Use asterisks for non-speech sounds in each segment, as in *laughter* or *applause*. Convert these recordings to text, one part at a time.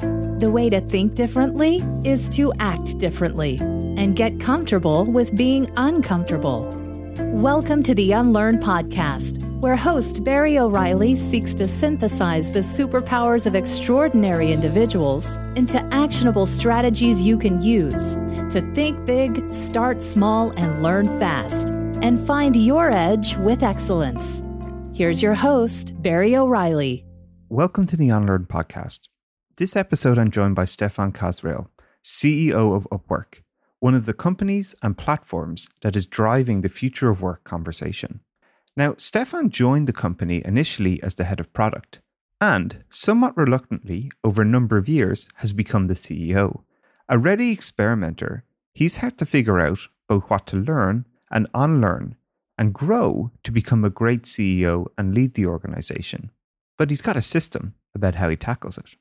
The way to think differently is to act differently and get comfortable with being uncomfortable. Welcome to the Unlearn Podcast, where host Barry O'Reilly seeks to synthesize the superpowers of extraordinary individuals into actionable strategies you can use to think big, start small, and learn fast, and find your edge with excellence. Here's your host, Barry O'Reilly. Welcome to the Unlearn Podcast. This episode, I'm joined by Stephane Kasriel, CEO of Upwork, one of the companies and platforms that is driving the future of work conversation. Now, Stefan joined the company initially as the head of product and, somewhat reluctantly, over a number of years, has become the CEO. A ready experimenter, he's had to figure out both what to learn and unlearn and grow to become a great CEO and lead the organization. But he's got a system about how he tackles it.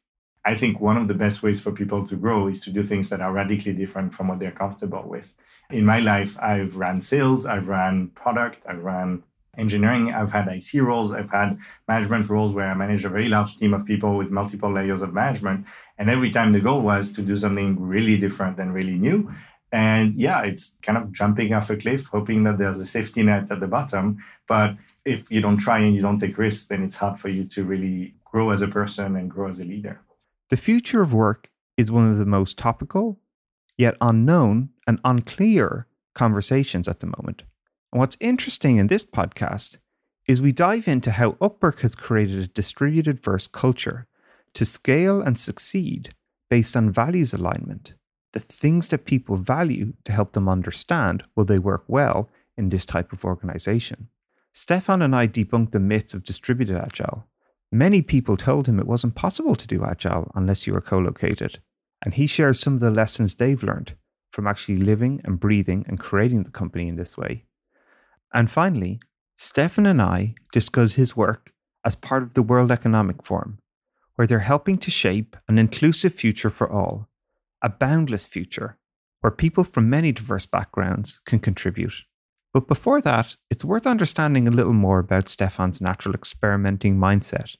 I think one of the best ways for people to grow is to do things that are radically different from what they're comfortable with. In my life, I've ran sales, I've ran product, I've ran engineering, I've had IC roles, I've had management roles where I manage a very large team of people with multiple layers of management. And every time the goal was to do something really different and really new. And yeah, it's kind of jumping off a cliff, hoping that there's a safety net at the bottom. But if you don't try and you don't take risks, then it's hard for you to really grow as a person and grow as a leader. The future of work is one of the most topical, yet unknown and unclear conversations at the moment. And what's interesting in this podcast is we dive into how Upwork has created a distributed verse culture to scale and succeed based on values alignment, the things that people value to help them understand will they work well in this type of organization. Stephane and I debunk the myths of distributed agile Many people told him it wasn't possible to do Agile unless you were co located, and he shares some of the lessons they've learned from actually living and breathing and creating the company in this way. And finally, Stephane and I discuss his work as part of the World Economic Forum, where they're helping to shape an inclusive future for all, a boundless future where people from many diverse backgrounds can contribute. But before that, it's worth understanding a little more about Stephane's natural experimenting mindset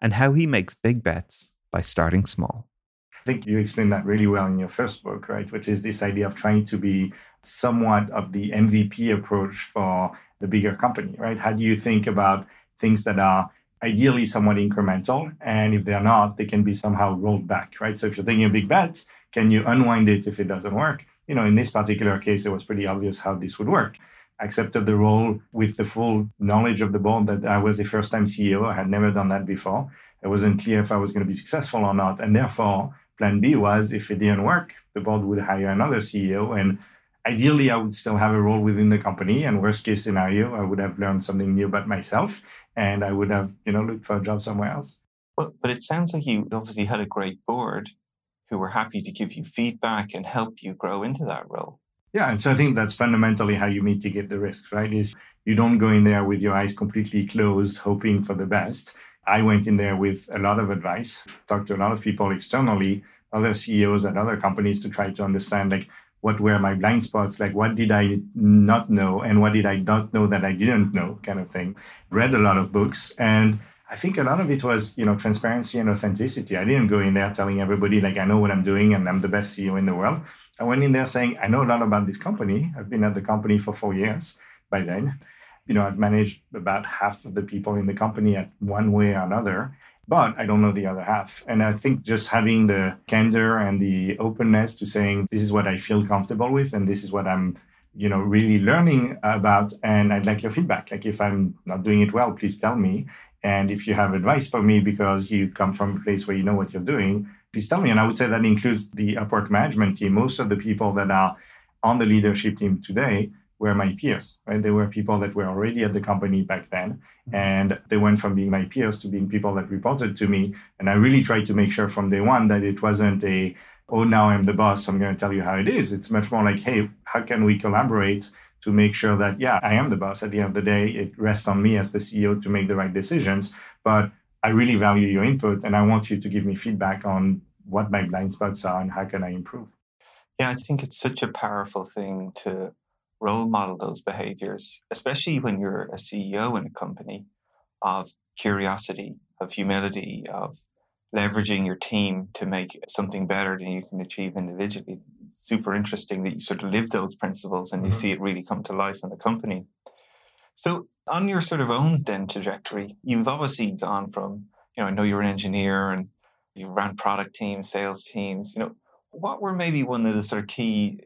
and how he makes big bets by starting small. I think you explained that really well in your first book, right? Which is this idea of trying to be somewhat of the MVP approach for the bigger company, right? How do you think about things that are ideally somewhat incremental? And if they're not, they can be somehow rolled back, right? So if you're taking a big bet, can you unwind it if it doesn't work? You know, in this particular case, it was pretty obvious how this would work accepted the role with the full knowledge of the board that I was the first time CEO. I had never done that before. It wasn't clear if I was going to be successful or not. And therefore, plan B was if it didn't work, the board would hire another CEO. And ideally, I would still have a role within the company. And worst case scenario, I would have learned something new about myself and I would have, you know, looked for a job somewhere else. Well, but it sounds like you obviously had a great board who were happy to give you feedback and help you grow into that role. Yeah, and so I think that's fundamentally how you mitigate the risks, right? Is you don't go in there with your eyes completely closed, hoping for the best. I went in there with a lot of advice, talked to a lot of people externally, other CEOs at other companies to try to understand like what were my blind spots, like what did I not know and what did I not know that I didn't know, kind of thing. Read a lot of books and I think a lot of it was, you know, transparency and authenticity. I didn't go in there telling everybody like I know what I'm doing and I'm the best CEO in the world. I went in there saying I know a lot about this company. I've been at the company for four years by then. You know, I've managed about half of the people in the company at one way or another, but I don't know the other half. And I think just having the candor and the openness to saying this is what I feel comfortable with and this is what I'm you know really learning about and i'd like your feedback like if i'm not doing it well please tell me and if you have advice for me because you come from a place where you know what you're doing, please tell me. And I would say that includes the Upwork management team. Most of the people that are on the leadership team today were my peers, right? They were people that were already at the company back then. Mm-hmm. And they went from being my peers to being people that reported to me. And I really tried to make sure from day one that it wasn't a, oh, now I'm the boss, so I'm going to tell you how it is. It's much more like, hey, how can we collaborate to make sure that, yeah, I am the boss. At the end of the day, it rests on me as the CEO to make the right decisions. But I really value your input and I want you to give me feedback on what my blind spots are and how can I improve. Yeah, I think it's such a powerful thing to role model those behaviors, especially when you're a CEO in a company of curiosity, of humility, of leveraging your team to make something better than you can achieve individually. It's super interesting that you sort of live those principles and you mm-hmm. see it really come to life in the company. So, on your sort of own then trajectory, you've obviously gone from, you know, I know you're an engineer and you ran product teams, sales teams. You know, what were maybe one of the sort of key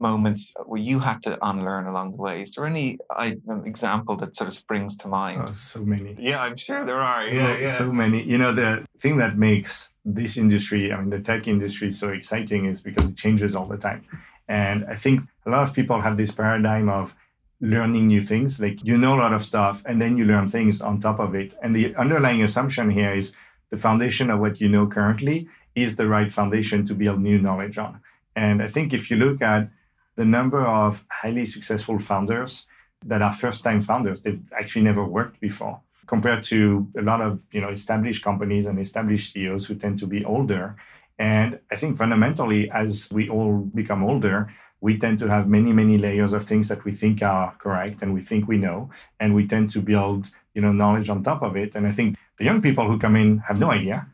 moments uh, where you had to unlearn along the way? Is there any uh, example that sort of springs to mind? Oh, so many. Yeah, I'm sure there are. Yeah, yeah. So many. You know, the thing that makes this industry, I mean, the tech industry so exciting is because it changes all the time. And I think a lot of people have this paradigm of learning new things. Like you know a lot of stuff and then you learn things on top of it. And the underlying assumption here is the foundation of what you know currently is the right foundation to build new knowledge on. And I think if you look at the number of highly successful founders that are first-time founders. They've actually never worked before, compared to a lot of you know established companies and established CEOs who tend to be older. And I think fundamentally, as we all become older, we tend to have many, many layers of things that we think are correct and we think we know, and we tend to build you know knowledge on top of it. And I think the young people who come in have no idea.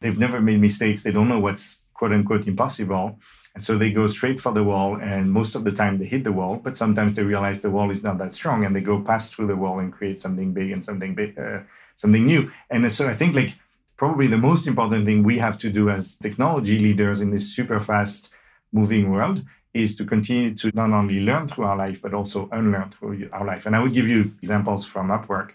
They've never made mistakes. They don't know what's quote unquote impossible. And so they go straight for the wall, and most of the time they hit the wall, but sometimes they realize the wall is not that strong, and they go past through the wall and create something big and something big, uh, something new. And so I think like probably the most important thing we have to do as technology leaders in this super fast moving world is to continue to not only learn through our life but also unlearn through our life. And I would give you examples from Upwork.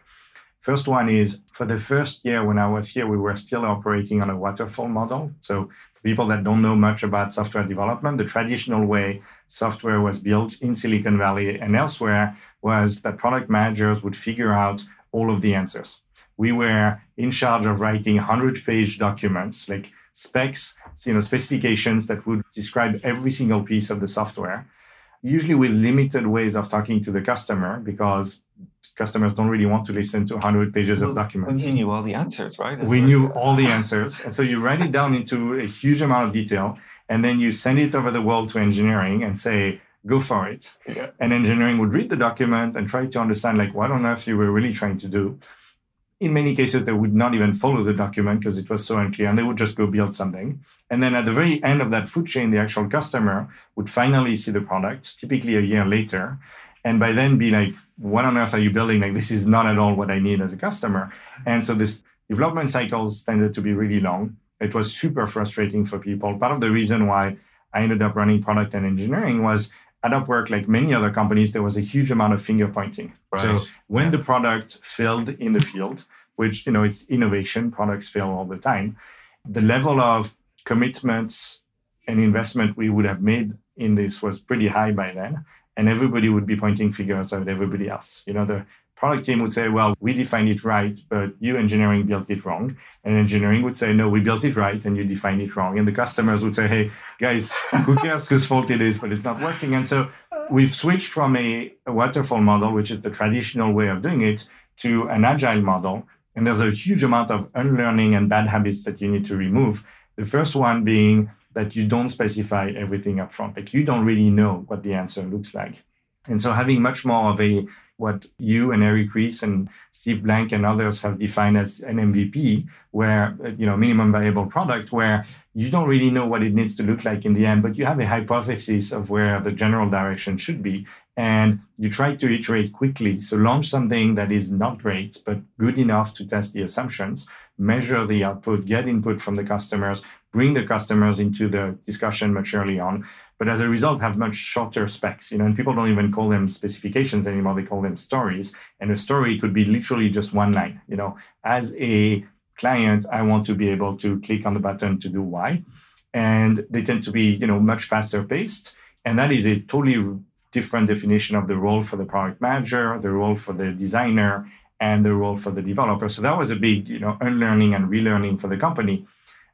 First one is for the first year when I was here, we were still operating on a waterfall model. So for people that don't know much about software development, the traditional way software was built in Silicon Valley and elsewhere was that product managers would figure out all of the answers. We were in charge of writing 100 page documents like specs, you know, specifications that would describe every single piece of the software, usually with limited ways of talking to the customer because customers don't really want to listen to 100 pages well, of documents. We knew all the answers, right? We knew all the *laughs* answers. And so you write it down into a huge amount of detail, and then you send it over the world to engineering and say, go for it. Yeah. And engineering would read the document and try to understand, like, what on earth you were really trying to do. In many cases, they would not even follow the document because it was so unclear, and they would just go build something. And then at the very end of that food chain, the actual customer would finally see the product, typically a year later, and by then be like, what on earth are you building? Like, this is not at all what I need as a customer. And so this development cycles tended to be really long. It was super frustrating for people. Part of the reason why I ended up running product and engineering was at Upwork, like many other companies, there was a huge amount of finger pointing. Right. So when the product failed in the field, which you know it's innovation, products fail all the time, the level of commitments and investment we would have made in this was pretty high by then and everybody would be pointing fingers at everybody else. You know, the product team would say, well, we defined it right, but you engineering built it wrong. And engineering would say, no, we built it right and you defined it wrong. And the customers would say, hey, guys, *laughs* who cares whose fault it is, but it's not working. And so we've switched from a, a waterfall model, which is the traditional way of doing it, to an agile model. And there's a huge amount of unlearning and bad habits that you need to remove. The first one being that you don't specify everything up front. Like you don't really know what the answer looks like. And so having much more of a what you and Eric Ries and Steve Blank and others have defined as an MVP, where uh, you know minimum viable product, where you don't really know what it needs to look like in the end, but you have a hypothesis of where the general direction should be, and you try to iterate quickly. So launch something that is not great but good enough to test the assumptions, measure the output, get input from the customers, bring the customers into the discussion much early on. But as a result, have much shorter specs. You know, and people don't even call them specifications anymore; they call them stories. And a story could be literally just one line. You know, as a client, I want to be able to click on the button to do Y, and they tend to be you know much faster paced. And that is a totally different definition of the role for the product manager, the role for the designer, and the role for the developer. So that was a big, you know, unlearning and relearning for the company.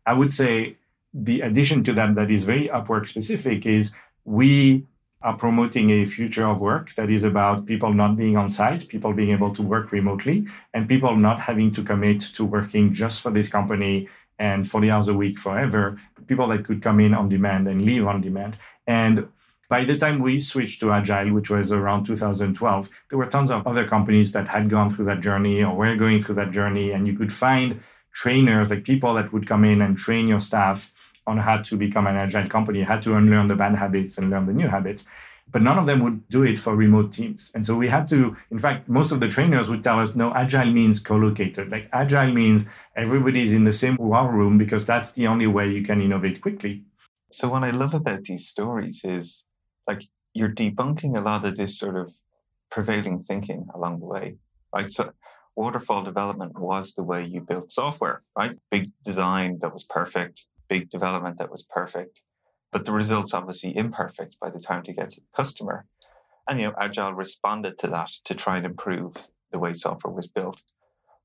I would say the addition to that that is very Upwork specific is we are promoting a future of work that is about people not being on site, people being able to work remotely, and people not having to commit to working just for this company and 40 hours a week forever. People that could come in on demand and leave on demand. And by the time we switched to Agile, which was around 2012, there were tons of other companies that had gone through that journey or were going through that journey, and you could find trainers, like people that would come in and train your staff on how to become an agile company, how to unlearn the bad habits and learn the new habits. But none of them would do it for remote teams. And so we had to, in fact, most of the trainers would tell us, no, agile means co-located. Like agile means everybody's in the same war room because that's the only way you can innovate quickly. So what I love about these stories is like you're debunking a lot of this sort of prevailing thinking along the way, right? So waterfall development was the way you built software, right? Big design that was perfect, big development that was perfect, but the results obviously imperfect by the time to get to the customer. And you know, Agile responded to that to try and improve the way software was built.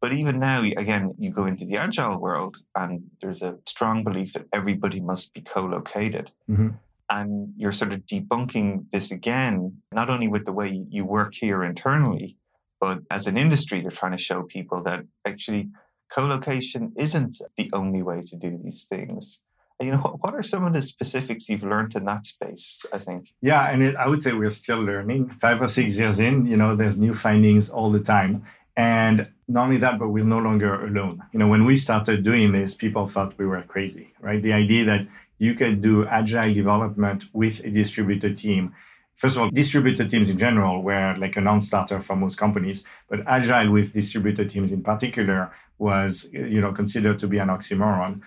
But even now, again, you go into the agile world, and there's a strong belief that everybody must be co-located. Mm-hmm. And you're sort of debunking this again, not only with the way you work here internally, but as an industry, they're trying to show people that actually co-location isn't the only way to do these things. You know, what are some of the specifics you've learned in that space? I think. Yeah, and it, I would say we're still learning. Five or six years in, you know, there's new findings all the time, and not only that, but we're no longer alone. You know, when we started doing this, people thought we were crazy, right? The idea that you could do agile development with a distributed team first of all, distributed teams in general were like a non-starter for most companies, but agile with distributed teams in particular was, you know, considered to be an oxymoron.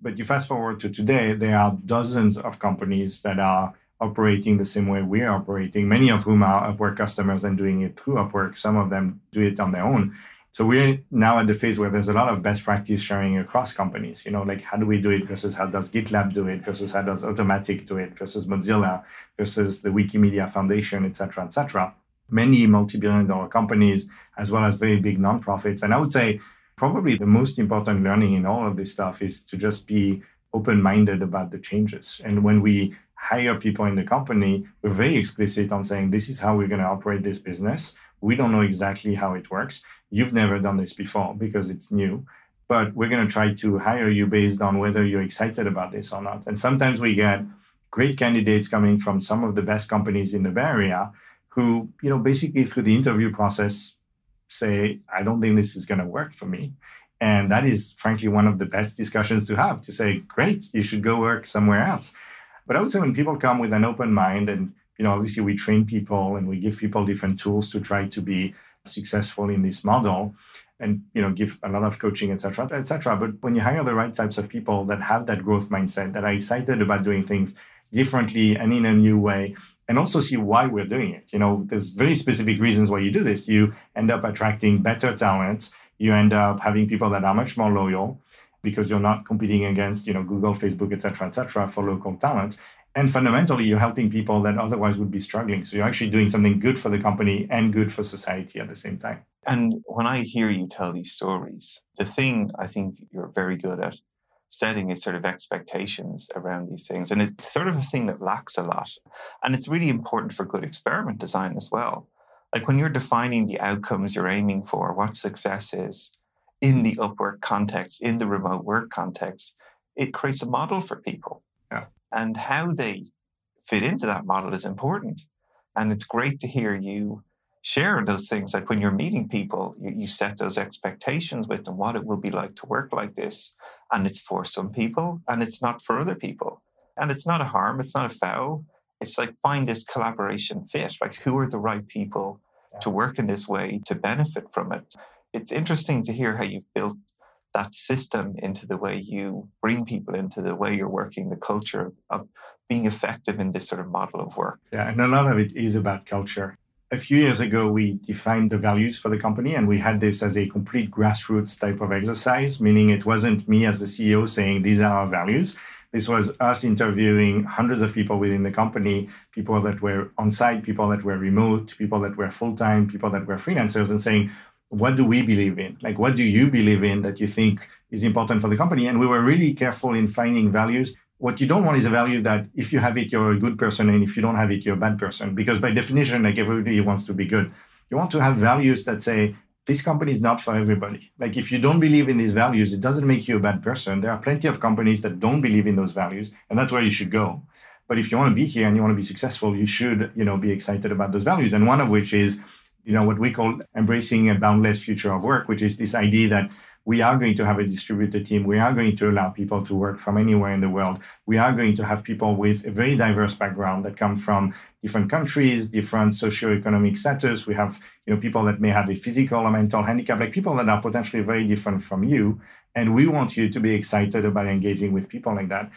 But you fast forward to today, there are dozens of companies that are operating the same way we're operating, many of whom are Upwork customers and doing it through Upwork. Some of them do it on their own. So we're now at the phase where there's a lot of best practice sharing across companies. You know, like how do we do it versus how does GitLab do it versus how does Automattic do it versus Mozilla versus the Wikimedia Foundation, et cetera, et cetera. Many multi-billion dollar companies as well as very big nonprofits. And I would say probably the most important learning in all of this stuff is to just be open-minded about the changes. And when we hire people in the company, we're very explicit on saying this is how we're going to operate this business we don't know exactly how it works. You've never done this before because it's new, but we're going to try to hire you based on whether you're excited about this or not. And sometimes we get great candidates coming from some of the best companies in the Bay Area who, you know, basically through the interview process say, I don't think this is going to work for me. And that is frankly one of the best discussions to have to say, great, you should go work somewhere else. But I would say when people come with an open mind and you know, obviously we train people and we give people different tools to try to be successful in this model and you know give a lot of coaching etc etc but when you hire the right types of people that have that growth mindset that are excited about doing things differently and in a new way and also see why we're doing it. You know there's very specific reasons why you do this. You end up attracting better talent. You end up having people that are much more loyal because you're not competing against you know google facebook etc etc for local talent and fundamentally, you're helping people that otherwise would be struggling. So you're actually doing something good for the company and good for society at the same time. And when I hear you tell these stories, the thing I think you're very good at setting is sort of expectations around these things. And it's sort of a thing that lacks a lot. And it's really important for good experiment design as well. Like when you're defining the outcomes you're aiming for, what success is in mm-hmm. the Upwork context, in the remote work context, it creates a model for people and how they fit into that model is important. And it's great to hear you share those things. Like when you're meeting people, you, you, set those expectations with them, what it will be like to work like this. And it's for some people and it's not for other people. And it's not a harm, it's not a foul. It's like find this collaboration fit. Like who are the right people yeah. to work in this way to benefit from it? It's interesting to hear how you've built that system into the way you bring people into the way you're working, the culture of, of, being effective in this sort of model of work. Yeah, and a lot of it is about culture. A few years ago, we defined the values for the company, and we had this as a complete grassroots type of exercise, meaning it wasn't me as the CEO saying these are our values. This was us interviewing hundreds of people within the company, people that were on site, people that were remote, people that were full time, people that were freelancers, and saying, what do we believe in? Like, what do you believe in that you think is important for the company? And we were really careful in finding values. What you don't want is a value that if you have it, you're a good person, and if you don't have it, you're a bad person. Because by definition, like everybody wants to be good. You want to have values that say, this company is not for everybody. Like if you don't believe in these values, it doesn't make you a bad person. There are plenty of companies that don't believe in those values, and that's where you should go. But if you want to be here and you want to be successful, you should, you know, be excited about those values. And one of which is you know what we call embracing a boundless future of work which is this idea that we are going to have a distributed team. We are going to allow people to work from anywhere in the world. We are going to have people with a very diverse background that come from different countries, different socioeconomic status. We have you know people that may have a physical or mental handicap, like people that are potentially very different from you. And we want you to be excited about engaging with people like that.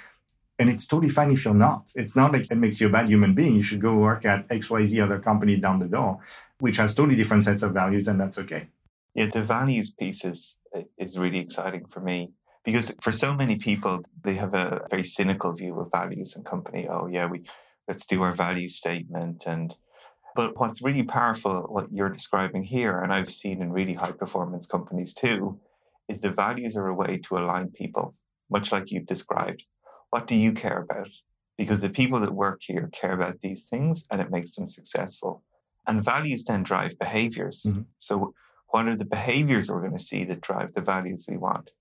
And it's totally fine if you're not. It's not like it makes you a bad human being. You should go work at XYZ other company down the door, which has totally different sets of values, and that's okay. Yeah, the values piece is, is really exciting for me because for so many people, they have a very cynical view of values and company. Oh, yeah, we let's do our value statement. And but what's really powerful, what you're describing here, and I've seen in really high performance companies too, is the values are a way to align people, much like you've described. What do you care about? Because the people that work here care about these things and it makes them successful. And values then drive behaviors. Mm-hmm. So what are the behaviors we're going to see that drive the values we want?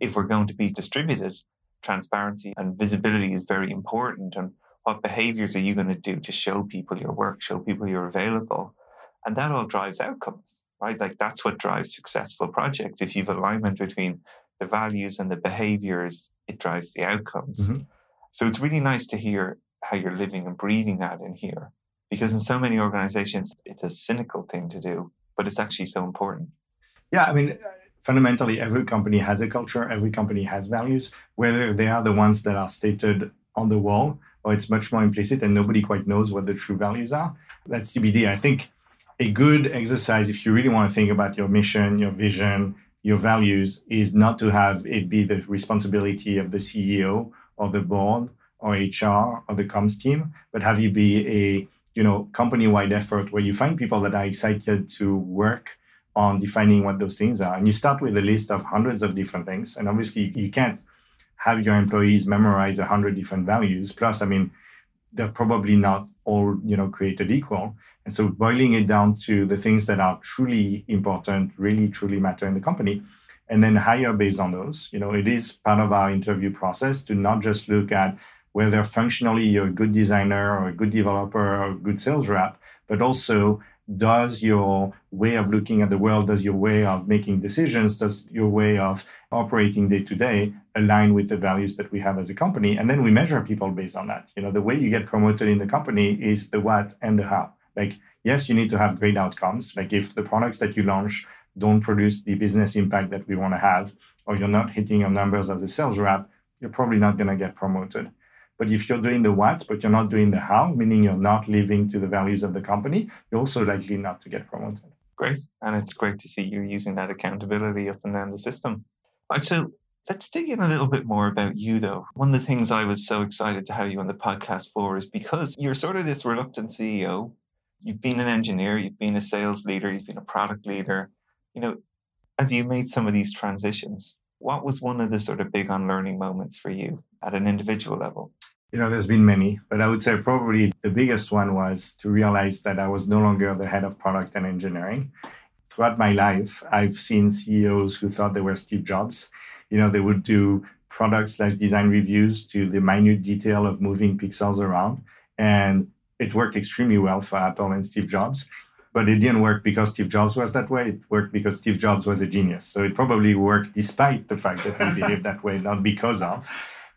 If we're going to be distributed, transparency and visibility is very important. And what behaviors are you going to do to show people your work, show people you're available? And that all drives outcomes, right? Like that's what drives successful projects. If you've alignment between the values and the behaviors, it drives the outcomes. Mm-hmm. So it's really nice to hear how you're living and breathing that in here. Because in so many organizations, it's a cynical thing to do but it's actually so important. Yeah, I mean, fundamentally, every company has a culture, every company has values, whether they are the ones that are stated on the wall or it's much more implicit and nobody quite knows what the true values are. That's TBD. I think a good exercise, if you really want to think about your mission, your vision, your values, is not to have it be the responsibility of the CEO or the board or HR or the comms team, but have you be a you know company-wide effort where you find people that are excited to work on defining what those things are. And you start with a list of hundreds of different things. And obviously you can't have your employees memorize a hundred different values. Plus i mean they're probably not all you know created equal. And so boiling it down to the things that are truly important really truly matter in the company and then hire based on those. You know it is part of our interview process to not just look at whether functionally you're a good designer or a good developer or a good sales rep, but also does your way of looking at the world, does your way of making decisions, does your way of operating day to day align with the values that we have as a company? And then we measure people based on that. You know, the way you get promoted in the company is the what and the how. Like, yes, you need to have great outcomes. Like if the products that you launch don't produce the business impact that we want to have, or you're not hitting your numbers as a sales rep, you're probably not going to get promoted. But if you're doing the what, but you're not doing the how, meaning you're not living to the values of the company, you're also likely not to get promoted. Great. And it's great to see you're using that accountability up and down the system. All right, so let's dig in a little bit more about you, though. One of the things I was so excited to have you on the podcast for is because you're sort of this reluctant CEO. You've been an engineer, you've been a sales leader, you've been a product leader. You know, as you made some of these transitions, what was one of the sort of big unlearning moments for you at an individual level? You know, there's been many, but I would say probably the biggest one was to realize that I was no longer the head of product and engineering. Throughout my life, I've seen CEOs who thought they were Steve Jobs. You know, they would do product slash design reviews to the minute detail of moving pixels around. And it worked extremely well for Apple and Steve Jobs but it didn't work because Steve Jobs was that way. It worked because Steve Jobs was a genius. So it probably worked despite the fact that we behaved that way, not because of.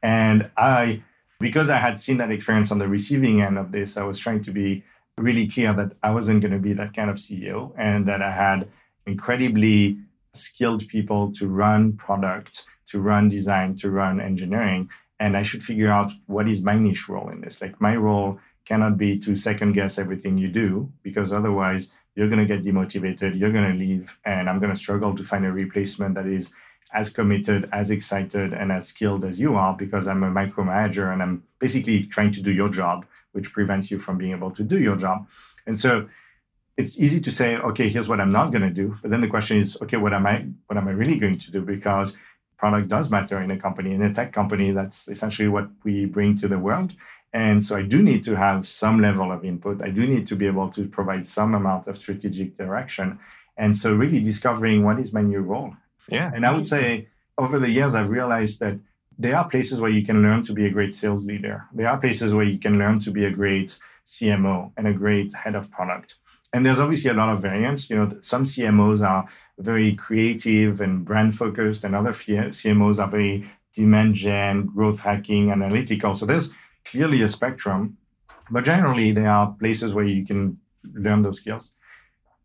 And I, because I had seen that experience on the receiving end of this, I was trying to be really clear that I wasn't going to be that kind of CEO and that I had incredibly skilled people to run product, to run design, to run engineering. And I should figure out what is my niche role in this. Like my role cannot be to second guess everything you do because otherwise you're going to get demotivated, you're going to leave, and I'm going to struggle to find a replacement that is as committed, as excited, and as skilled as you are because I'm a micromanager and I'm basically trying to do your job, which prevents you from being able to do your job. And so it's easy to say, okay, here's what I'm not going to do. But then the question is, okay, what am I what am I really going to do? Because product does matter in a company. In a tech company, that's essentially what we bring to the world. And so I do need to have some level of input. I do need to be able to provide some amount of strategic direction. And so really discovering what is my new role. Yeah. And I would say over the years, I've realized that there are places where you can learn to be a great sales leader. There are places where you can learn to be a great CMO and a great head of product. And there's obviously a lot of variance. You know, some CMOs are very creative and brand focused, and other CMOs are very demand gen, growth hacking, analytical. So there's clearly a spectrum, but generally there are places where you can learn those skills.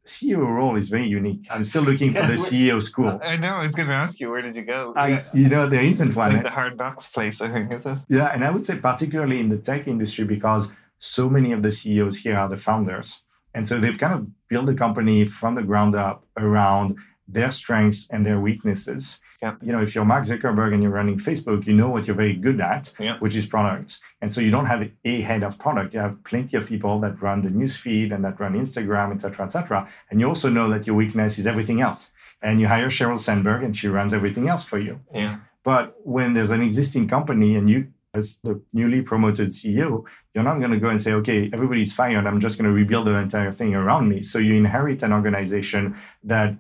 CEO role is very unique. I'm still looking for the CEO school. I know. I was going to ask you, where did you go? I, yeah. You know, there isn't it's one. Like eh? the hard knocks place, I think, is it? Yeah, and I would say particularly in the tech industry because so many of the CEOs here are the founders, and so they've kind of built the company from the ground up around their strengths and their weaknesses. Yeah. You know, if you're Mark Zuckerberg and you're running Facebook, you know what you're very good at, yeah. which is product. And so you don't have a head of product. You have plenty of people that run the news feed and that run Instagram, etc., etc. And you also know that your weakness is everything else. And you hire Sheryl Sandberg and she runs everything else for you. Yeah. But when there's an existing company and you as the newly promoted CEO, you're not going to go and say, okay, everybody's fired. I'm just going to rebuild the entire thing around me. So you inherit an organization that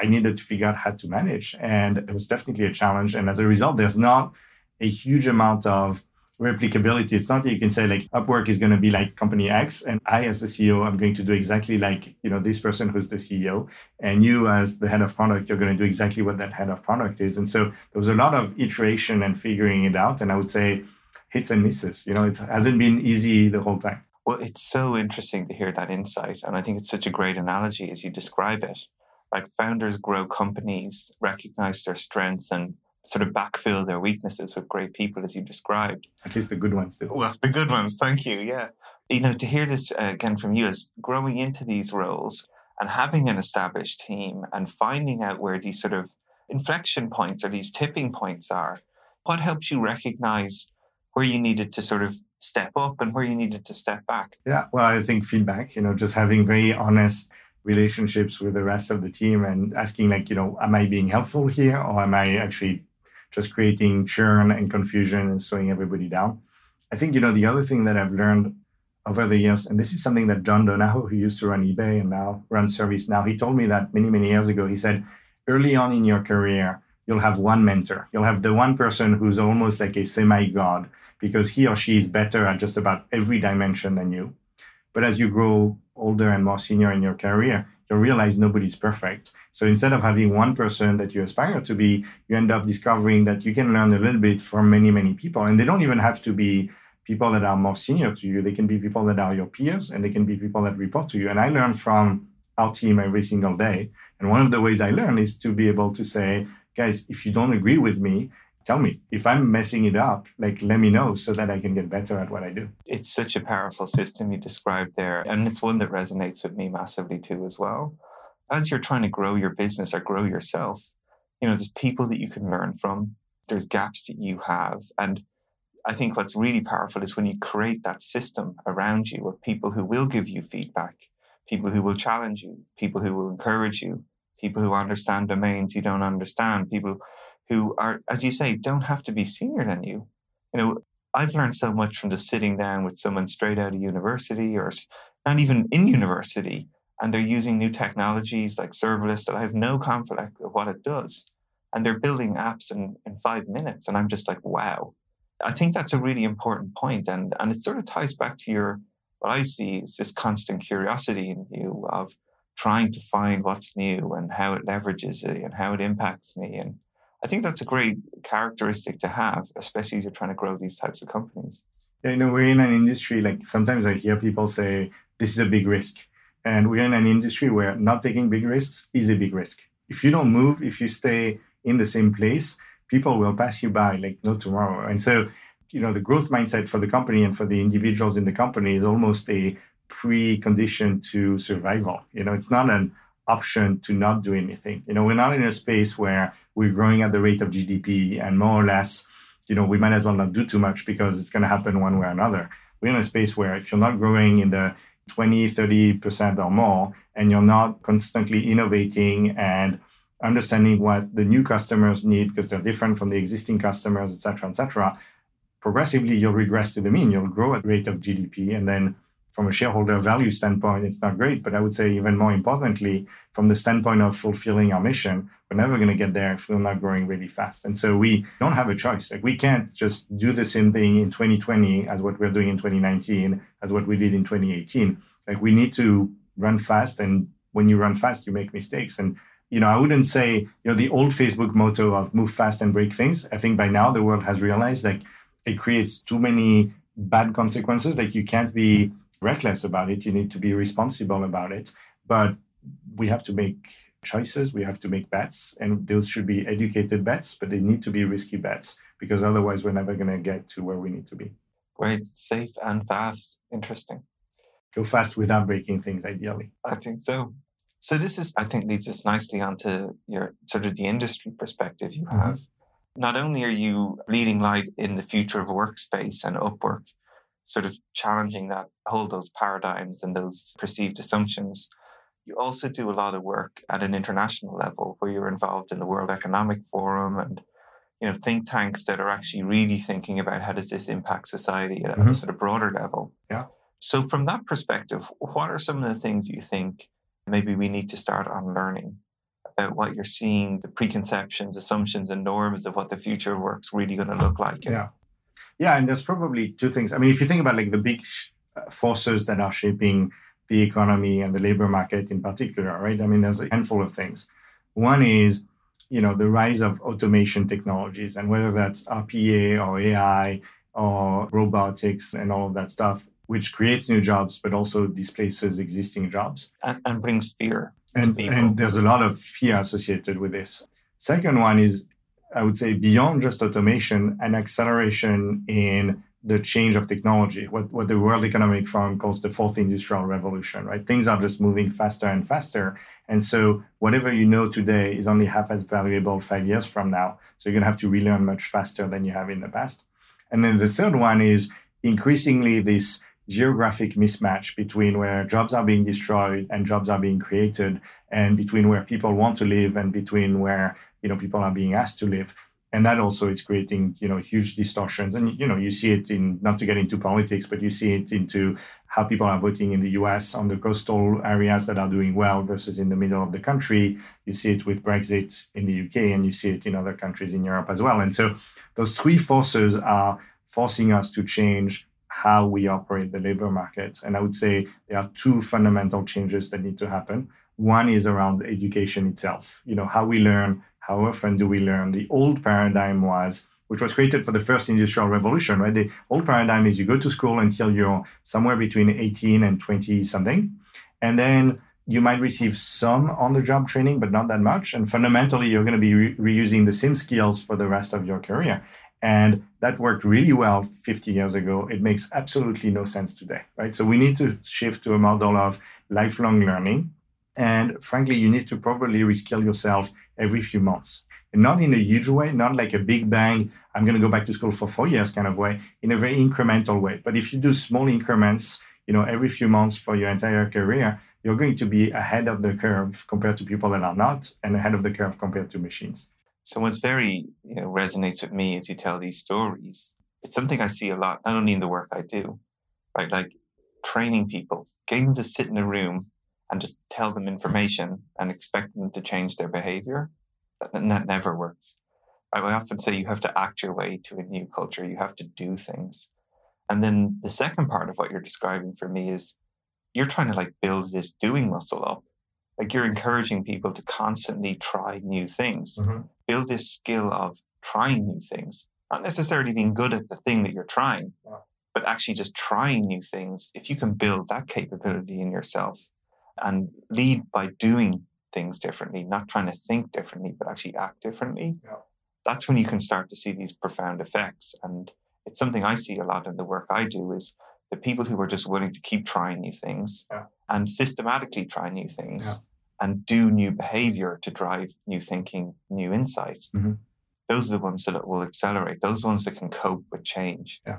I needed to figure out how to manage. And it was definitely a challenge. And as a result, there's not a huge amount of replicability. It's not that you can say like Upwork is going to be like company X and I as the CEO, I'm going to do exactly like, you know, this person who's the CEO and you as the head of product, you're going to do exactly what that head of product is. And so there was a lot of iteration and figuring it out. And I would say hits and misses, you know, it hasn't been easy the whole time. Well, it's so interesting to hear that insight. And I think it's such a great analogy as you describe it like founders grow companies, recognize their strengths, and sort of backfill their weaknesses with great people, as you described. At least the good ones do. Well, the good ones, thank you. Yeah. You know, to hear this uh, again from you is growing into these roles and having an established team and finding out where these sort of inflection points or these tipping points are. What helps you recognize where you needed to sort of step up and where you needed to step back? Yeah, well, I think feedback, you know, just having very honest relationships with the rest of the team and asking like you know am i being helpful here or am i actually just creating churn and confusion and slowing everybody down? I think you know the other thing that i've learned over the years and this is something that john donahoe who used to run ebay and now runs ServiceNow he told me that many many years ago. He said early on in your career you'll have one mentor. You'll have the one person who's almost like a semi-god because he or she is better at just about every dimension than you. But as you grow older and more senior in your career, you realize nobody's perfect. So instead of having one person that you aspire to be, you end up discovering that you can learn a little bit from many, many people. And they don't even have to be people that are more senior to you. They can be people that are your peers and they can be people that report to you. And I learn from our team every single day. And one of the ways I learn is to be able to say, guys, if you don't agree with me, tell me if i'm messing it up like let me know so that i can get better at what i do. It's such a powerful system you described there and it's one that resonates with me massively too as well. As you're trying to grow your business or grow yourself you know there's people that you can learn from there's gaps that you have and i think what's really powerful is when you create that system around you of people who will give you feedback people who will challenge you people who will encourage you people who understand domains you don't understand people who are, as you say, don't have to be senior than you. You know, I've learned so much from just sitting down with someone straight out of university or not even in university, and they're using new technologies like serverless that I have no conflict of what it does. And they're building apps in, in five minutes. And I'm just like, wow. I think that's a really important point. And, and it sort of ties back to your, what I see is this constant curiosity in you of trying to find what's new and how it leverages it and how it impacts me. And I think that's a great characteristic to have, especially if you're trying to grow these types of companies. Yeah, you know, we're in an industry like sometimes I hear people say this is a big risk. And we're in an industry where not taking big risks is a big risk. If you don't move, if you stay in the same place, people will pass you by like no tomorrow. And so, you know, the growth mindset for the company and for the individuals in the company is almost a precondition to survival. You know, it's not an option to not do anything. You know, we're not in a space where we're growing at the rate of GDP and more or less, you know, we might as well not do too much because it's going to happen one way or another. We're in a space where if you're not growing in the 20, 30% or more, and you're not constantly innovating and understanding what the new customers need because they're different from the existing customers, et cetera, et cetera, progressively you'll regress to the mean. You'll grow at rate of GDP and then from a shareholder value standpoint, it's not great. But I would say, even more importantly, from the standpoint of fulfilling our mission, we're never going to get there if we're not growing really fast. And so we don't have a choice. Like we can't just do the same thing in 2020 as what we're doing in 2019, as what we did in 2018. Like we need to run fast. And when you run fast, you make mistakes. And you know, I wouldn't say, you know, the old Facebook motto of move fast and break things. I think by now the world has realized that it creates too many bad consequences. Like you can't be reckless about it. You need to be responsible about it. But we have to make choices. We have to make bets, and those should be educated bets, but they need to be risky bets because otherwise we're never going to get to where we need to be. Great, safe and fast. Interesting. Go fast without breaking things, ideally. I think so. So this is, I think, leads us nicely onto your sort of the industry perspective you have. Mm-hmm. Not only are you leading light in the future of workspace and Upwork, sort of challenging that, hold those paradigms and those perceived assumptions, you also do a lot of work at an international level where you're involved in the World Economic Forum and you know think tanks that are actually really thinking about how does this impact society at mm-hmm. a sort of broader level. Yeah. So from that perspective, what are some of the things you think maybe we need to start unlearning about what you're seeing, the preconceptions, assumptions, and norms of what the future of work's really going to look like? Yeah. Yeah, and there's probably two things. I mean, if you think about like the big uh, forces that are shaping the economy and the labor market in particular, right? I mean, there's a handful of things. One is, you know, the rise of automation technologies, and whether that's RPA or AI or robotics and all of that stuff, which creates new jobs but also displaces existing jobs and, and brings fear. And, and there's a lot of fear associated with this. Second one is, I would say, beyond just automation, an acceleration in the change of technology, what, what the World Economic Forum calls the fourth industrial revolution, right? Things are just moving faster and faster. And so whatever you know today is only half as valuable five years from now. So you're going to have to relearn much faster than you have in the past. And then the third one is increasingly this geographic mismatch between where jobs are being destroyed and jobs are being created and between where people want to live and between where you know people are being asked to live. And that also is creating you know huge distortions. And you know you see it in not to get into politics but you see it into how people are voting in the US on the coastal areas that are doing well versus in the middle of the country. You see it with brexit in the UK and you see it in other countries in Europe as well. And so those three forces are forcing us to change how we operate the labor market and i would say there are two fundamental changes that need to happen one is around education itself you know how we learn how often do we learn? The old paradigm was, which was created for the first industrial revolution, right? The old paradigm is you go to school until you're somewhere between 18 and 20 something. And then you might receive some on the job training, but not that much. And fundamentally, you're going to be re- reusing the same skills for the rest of your career. And that worked really well 50 years ago. It makes absolutely no sense today, right? So we need to shift to a model of lifelong learning and frankly, you need to probably reskill yourself every few months. And not in a huge way, not like a big bang, I'm going to go back to school for four years kind of way, in a very incremental way. But if you do small increments, you know, every few months for your entire career, you're going to be ahead of the curve compared to people that are not, and ahead of the curve compared to machines. So what's very you know, resonates with me as you tell these stories, it's something I see a lot, not only in the work I do, right? Like training people, getting them to sit in a room and just tell them information and expect them to change their behavior, that, that never works. I often say you have to act your way to a new culture. You have to do things. And then the second part of what you're describing for me is you're trying to like build this doing muscle up. Like you're encouraging people to constantly try new things, mm-hmm. Build this skill of trying new things, not necessarily being good at the thing that you're trying, but actually just trying new things. If you can build that capability in yourself, and lead by doing things differently, not trying to think differently, but actually act differently. Yeah. That's when you can start to see these profound effects. And it's something I see a lot in the work I do is the people who are just willing to keep trying new things yeah. and systematically try new things. And do new behavior to drive new thinking, new insight. Mm-hmm. Those are the ones that will accelerate. Those ones that can cope with change. Yeah.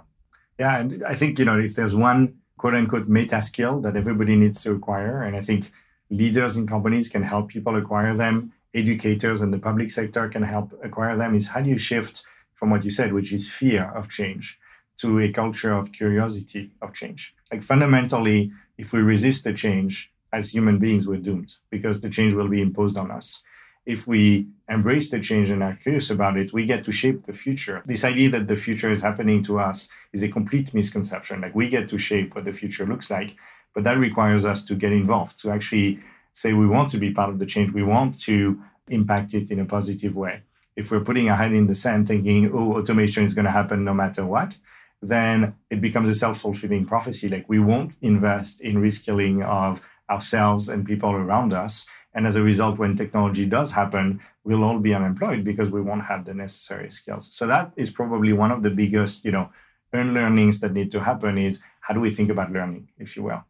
Yeah. And I think, you know, if there's one quote unquote meta skill that everybody needs to acquire. And I think leaders in companies can help people acquire them. Educators and the public sector can help acquire them. Is how do you shift from what you said, which is fear of change, to a culture of curiosity of change? Like fundamentally, if we resist the change as human beings, we're doomed because the change will be imposed on us if we embrace the change and are curious about it, we get to shape the future. This idea that the future is happening to us is a complete misconception. Like we get to shape what the future looks like. But that requires us to get involved, to actually say we want to be part of the change, we want to impact it in a positive way. If we're putting our head in the sand thinking, oh, automation is going to happen no matter what, then it becomes a self fulfilling prophecy. Like we won't invest in reskilling of ourselves and people around us. And as a result, when technology does happen, we'll all be unemployed because we won't have the necessary skills. So that is probably one of the biggest, you know, unlearnings that need to happen is how do we think about learning, if you will.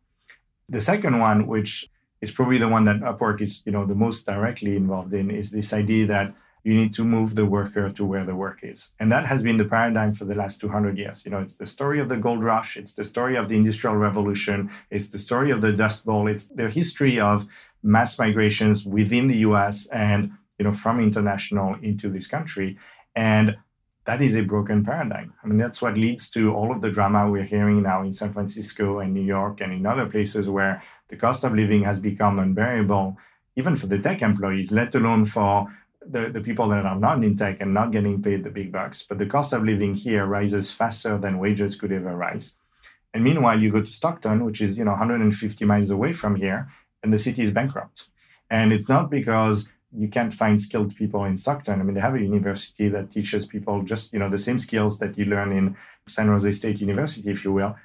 The second one, which is probably the one that Upwork is, you know, the most directly involved in, is this idea that you need to move the worker to where the work is. And that has been the paradigm for the last 200 years. You know, it's the story of the gold rush, it's the story of the industrial revolution, it's the story of the dust bowl, it's the history of mass migrations within the US and, you know, from international into this country. And that is a broken paradigm. I mean, that's what leads to all of the drama we're hearing now in San Francisco and New York and in other places where the cost of living has become unbearable, even for the tech employees, let alone for the, the people that are not in tech and not getting paid the big bucks. But the cost of living here rises faster than wages could ever rise. And meanwhile, you go to Stockton, which is you know 150 miles away from here, and the city is bankrupt. And it's not because you can't find skilled people in Stockton. I mean, they have a university that teaches people just you know the same skills that you learn in San Jose State University, if you will,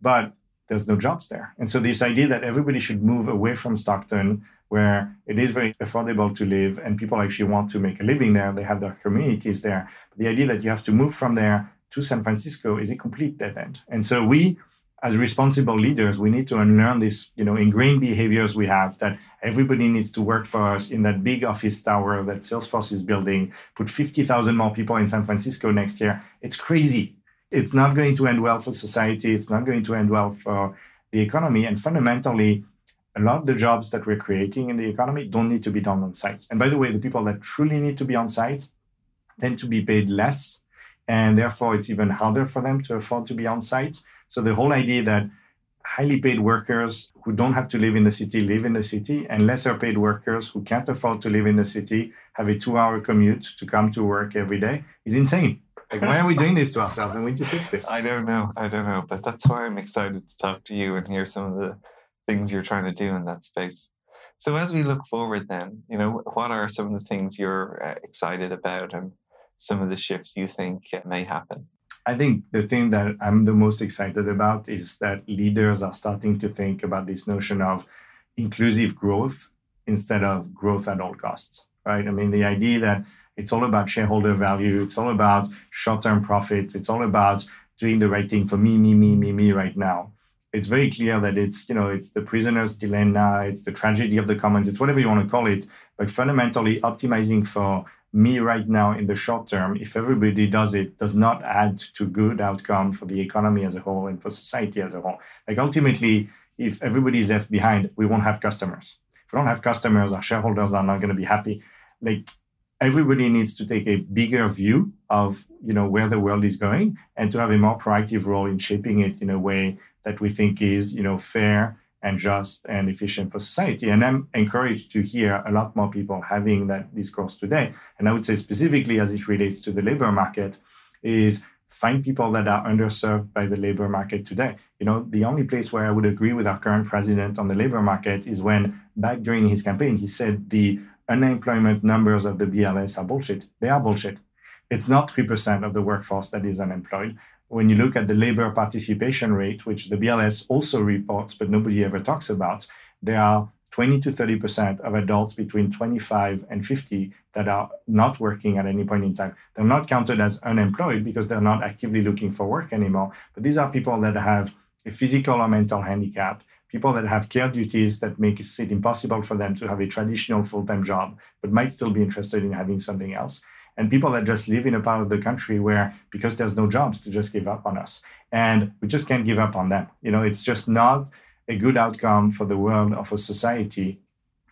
but there's no jobs there. And so this idea that everybody should move away from Stockton where it is very affordable to live and people actually want to make a living there. They have their communities there. But the idea that you have to move from there to San Francisco is a complete dead end. And so we, as responsible leaders, we need to unlearn these, you know, ingrained behaviors we have that everybody needs to work for us in that big office tower that Salesforce is building, put 50,000 more people in San Francisco next year. It's crazy. It's not going to end well for society. It's not going to end well for the economy. And fundamentally, a lot of the jobs that we're creating in the economy don't need to be done on site. And by the way, the people that truly need to be on site tend to be paid less. And therefore, it's even harder for them to afford to be on site. So the whole idea that highly paid workers who don't have to live in the city live in the city, and lesser paid workers who can't afford to live in the city have a two hour commute to come to work every day is insane. Like, why are we doing this to ourselves? And we need to fix this. I don't know. I don't know. But that's why I'm excited to talk to you and hear some of the things you're trying to do in that space. So as we look forward, then, you know, what are some of the things you're uh, excited about and some of the shifts you think may happen? I think the thing that I'm the most excited about is that leaders are starting to think about this notion of inclusive growth instead of growth at all costs, right? I mean, the idea that it's all about shareholder value, it's all about short term profits, it's all about doing the right thing for me, me, me, me, me right now. It's very clear that it's you know it's the prisoner's dilemma. It's the tragedy of the commons. It's whatever you want to call it. But fundamentally optimizing for me right now in the short term if everybody does it does not add to good outcome for the economy as a whole and for society as a whole. Like ultimately if everybody is left behind we won't have customers. If we don't have customers our shareholders are not going to be happy. Like everybody needs to take a bigger view of you know where the world is going and to have a more proactive role in shaping it in a way that we think is you know fair and just and efficient for society. And i'm encouraged to hear a lot more people having that discourse today. And i would say specifically as it relates to the labor market is find people that are underserved by the labor market today. You know the only place where i would agree with our current president on the labor market is when back during his campaign he said the unemployment numbers of the BLS are bullshit. They are bullshit. It's not 3% of the workforce that is unemployed. When you look at the labor participation rate, which the BLS also reports, but nobody ever talks about, there are 20 to 30% of adults between 25 and 50 that are not working at any point in time. They're not counted as unemployed because they're not actively looking for work anymore. But these are people that have a physical or mental handicap people that have care duties that make it impossible for them to have a traditional full-time job but might still be interested in having something else. And people that just live in a part of the country where because there's no jobs to just give up on us. And we just can't give up on them. You know it's just not a good outcome for the world or for society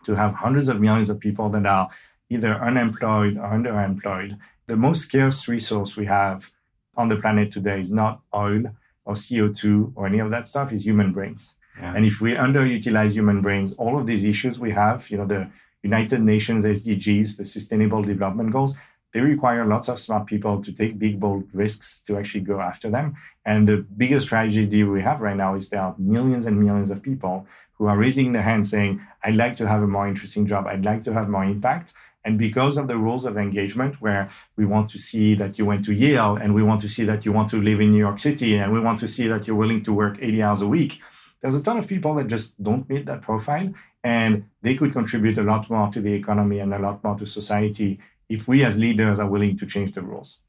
to have hundreds of millions of people that are either unemployed or underemployed. The most scarce resource we have on the planet today is not oil or co2 or any of that stuff is human brains And if we underutilize human brains, all of these issues we have, you know, the United Nations SDGs, the Sustainable Development Goals, they require lots of smart people to take big, bold risks to actually go after them. And the biggest tragedy we have right now is there are millions and millions of people who are raising their hand saying, I'd like to have a more interesting job, I'd like to have more impact. And because of the rules of engagement, where we want to see that you went to Yale and we want to see that you want to live in New York City and we want to see that you're willing to work 80 hours a week, there's a ton of people that just don't meet that profile and they could contribute a lot more to the economy and a lot more to society if we as leaders are willing to change the rules.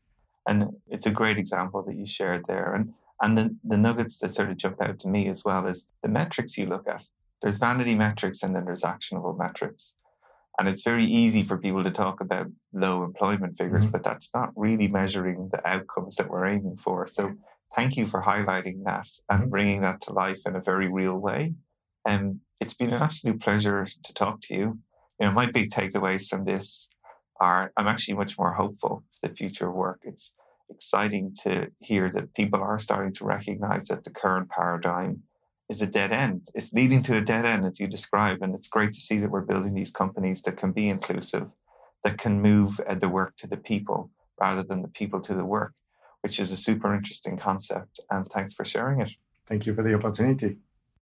And it's a great example that you shared there. And and the, the nuggets that sort of jump out to me as well is the metrics you look at. There's vanity metrics and then there's actionable metrics. And it's very easy for people to talk about low employment figures, mm-hmm. but that's not really measuring the outcomes that we're aiming for. So thank you for highlighting that and mm-hmm. bringing that to life in a very real way. And it's been an absolute pleasure to talk to you. You know, my big takeaways from this are I'm actually much more hopeful for the future of work. It's exciting to hear that people are starting to recognize that the current paradigm is a dead end. It's leading to a dead end, as you describe. And it's great to see that we're building these companies that can be inclusive, that can move uh, the work to the people rather than the people to the work, which is a super interesting concept. And thanks for sharing it. Thank you for the opportunity.